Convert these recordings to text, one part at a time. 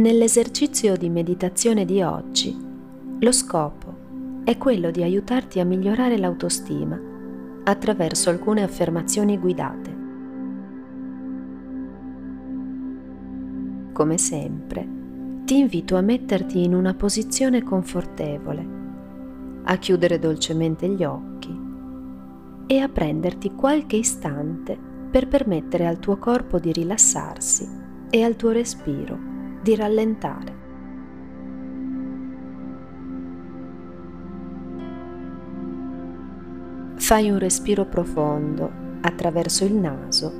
Nell'esercizio di meditazione di oggi, lo scopo è quello di aiutarti a migliorare l'autostima attraverso alcune affermazioni guidate. Come sempre, ti invito a metterti in una posizione confortevole, a chiudere dolcemente gli occhi e a prenderti qualche istante per permettere al tuo corpo di rilassarsi e al tuo respiro di rallentare. Fai un respiro profondo attraverso il naso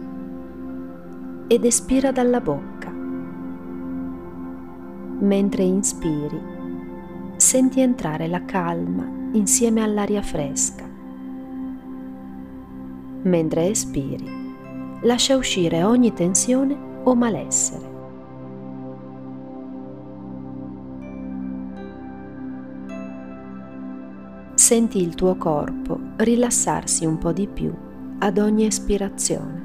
ed espira dalla bocca. Mentre inspiri, senti entrare la calma insieme all'aria fresca. Mentre espiri, lascia uscire ogni tensione o malessere. Senti il tuo corpo rilassarsi un po' di più ad ogni espirazione.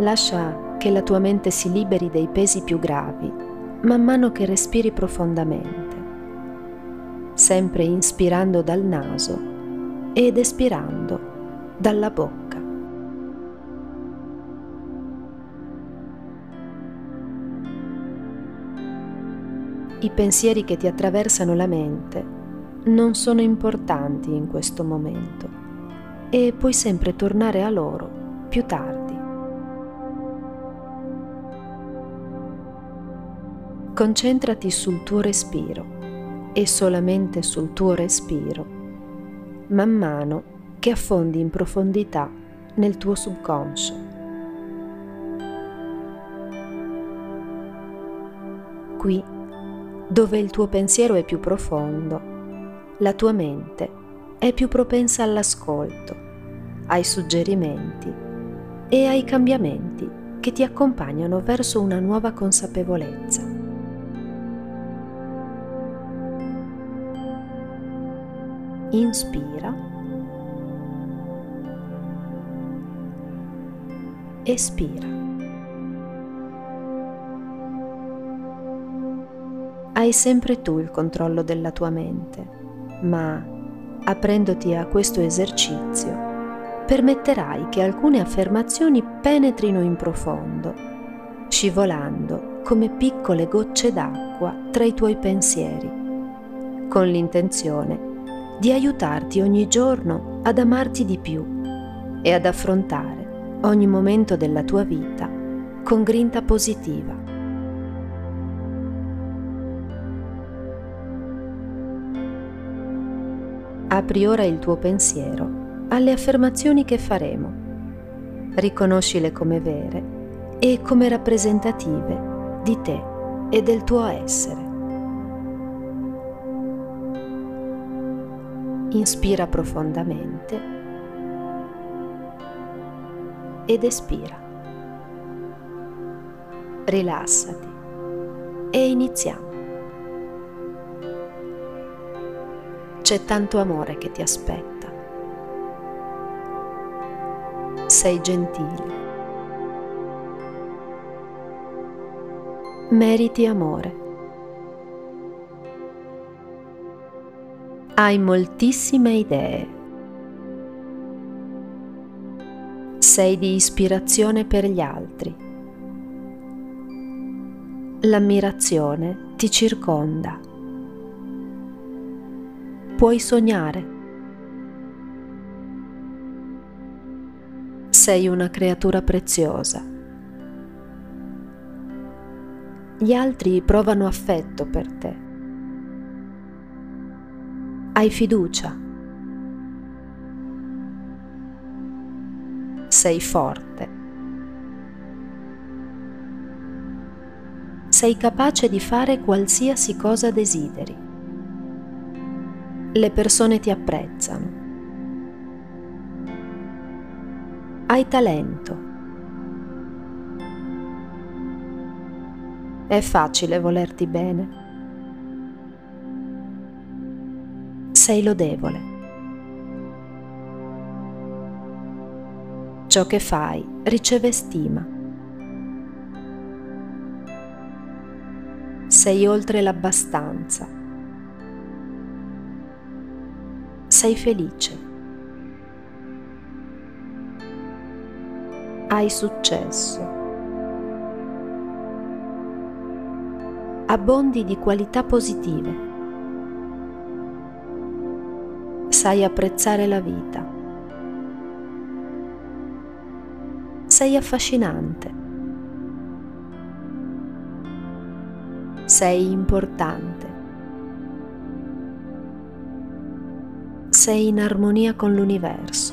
Lascia che la tua mente si liberi dei pesi più gravi man mano che respiri profondamente, sempre inspirando dal naso ed espirando dalla bocca. I pensieri che ti attraversano la mente non sono importanti in questo momento e puoi sempre tornare a loro più tardi. Concentrati sul tuo respiro e solamente sul tuo respiro, man mano che affondi in profondità nel tuo subconscio. Qui dove il tuo pensiero è più profondo, la tua mente è più propensa all'ascolto, ai suggerimenti e ai cambiamenti che ti accompagnano verso una nuova consapevolezza. Inspira. Espira. Hai sempre tu il controllo della tua mente, ma aprendoti a questo esercizio, permetterai che alcune affermazioni penetrino in profondo, scivolando come piccole gocce d'acqua tra i tuoi pensieri, con l'intenzione di aiutarti ogni giorno ad amarti di più e ad affrontare ogni momento della tua vita con grinta positiva. Apri ora il tuo pensiero alle affermazioni che faremo. Riconoscile come vere e come rappresentative di te e del tuo essere. Inspira profondamente ed espira. Rilassati e iniziamo. C'è tanto amore che ti aspetta. Sei gentile. Meriti amore. Hai moltissime idee. Sei di ispirazione per gli altri. L'ammirazione ti circonda puoi sognare. Sei una creatura preziosa. Gli altri provano affetto per te. Hai fiducia. Sei forte. Sei capace di fare qualsiasi cosa desideri le persone ti apprezzano. Hai talento. È facile volerti bene. Sei lodevole. Ciò che fai riceve stima. Sei oltre l'abbastanza. Sei felice. Hai successo. Abbondi di qualità positive. Sai apprezzare la vita. Sei affascinante. Sei importante. Sei in armonia con l'universo.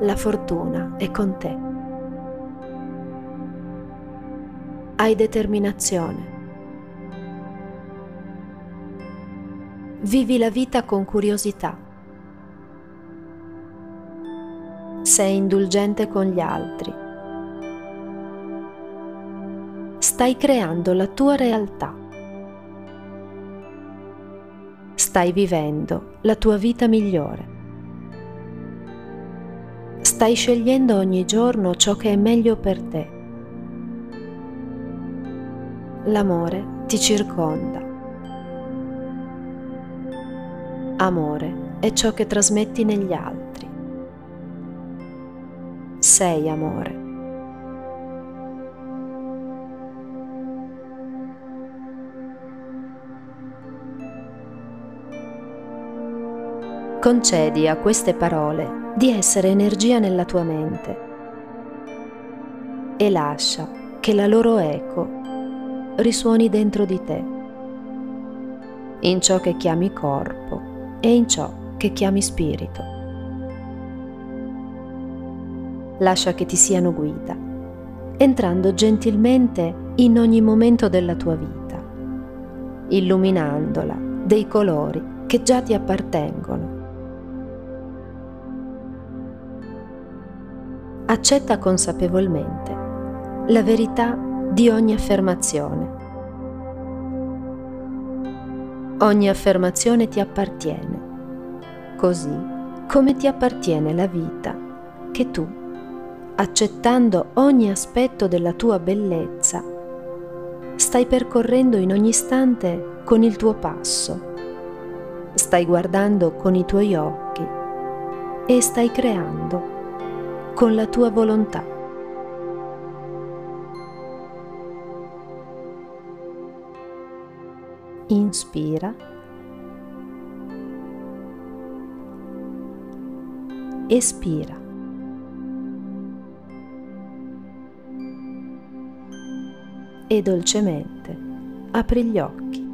La fortuna è con te. Hai determinazione. Vivi la vita con curiosità. sei indulgente con gli altri. Stai creando la tua realtà. Stai vivendo la tua vita migliore. Stai scegliendo ogni giorno ciò che è meglio per te. L'amore ti circonda. Amore è ciò che trasmetti negli altri sei amore. Concedi a queste parole di essere energia nella tua mente e lascia che la loro eco risuoni dentro di te, in ciò che chiami corpo e in ciò che chiami spirito lascia che ti siano guida, entrando gentilmente in ogni momento della tua vita, illuminandola dei colori che già ti appartengono. Accetta consapevolmente la verità di ogni affermazione. Ogni affermazione ti appartiene, così come ti appartiene la vita che tu accettando ogni aspetto della tua bellezza, stai percorrendo in ogni istante con il tuo passo, stai guardando con i tuoi occhi e stai creando con la tua volontà. Inspira. Espira. e dolcemente apri gli occhi.